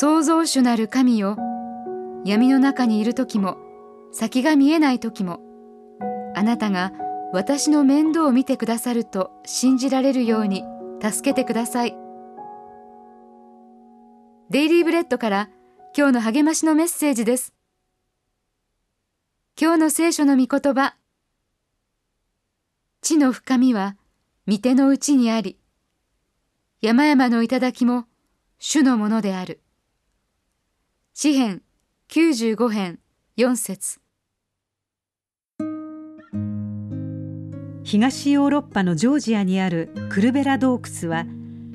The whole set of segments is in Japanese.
創造主なる神よ。闇の中にいる時も先が見えない時もあなたが私の面倒を見てくださると信じられるように助けてください。デイリーブレッドから今日の励ましのメッセージです。今日の聖書の御言葉地の深みは御手の内にあり山々の頂も主のものである。詩編95編4節。東ヨーロッパのジョージアにあるクルベラ洞窟は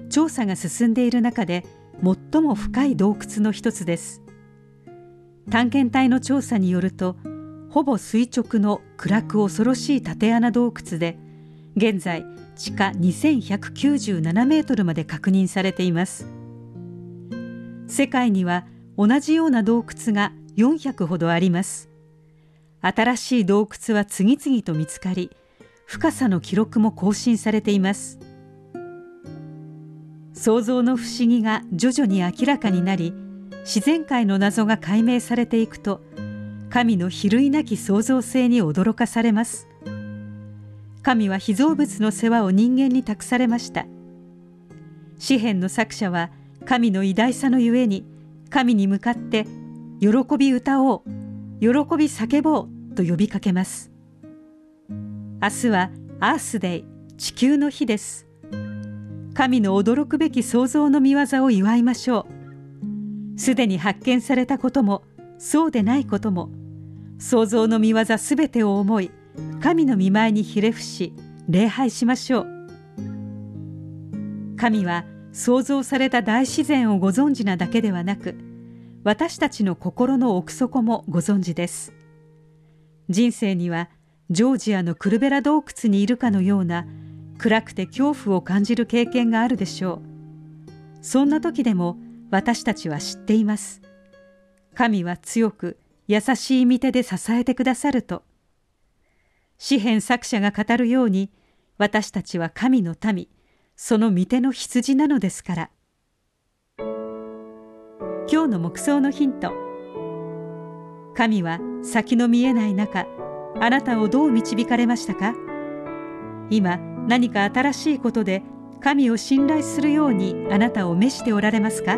調査が進んでいる中で最も深い洞窟の一つです。探検隊の調査によるとほぼ垂直の暗く恐ろしい縦穴洞窟で現在地下2197メートルまで確認されています。世界には同じような洞窟が400ほどあります。新しい洞窟は次々と見つかり深さの記録も更新されています。創造の不思議が徐々に明らかになり自然界の謎が解明されていくと神の比類なき創造性に驚かされます。神は被造物の世話を人間に託されました。詩篇の作者は神の偉大さのゆえに神に向かって喜び歌おう喜び叫ぼうと呼びかけます。明日はアースデイ地球の日です。神の驚くべき創造の見業を祝いましょう。すでに発見されたこともそうでないことも創造の見業すべてを思い神の見舞いにひれ伏し礼拝しましょう。神は創造された大自然をご存知なだけではなく私たちの心の奥底もご存知です。人生にはジョージアのクルベラ洞窟にいるかのような暗くて恐怖を感じる経験があるでしょう。そんな時でも私たちは知っています。神は強く優しい御手で支えてくださると。詩篇作者が語るように私たちは神の民。その御手の羊なのですから。今日の黙想のヒント。神は先の見えない中あなたをどう導かれましたか？今何か新しいことで神を信頼するようにあなたを召しておられますか？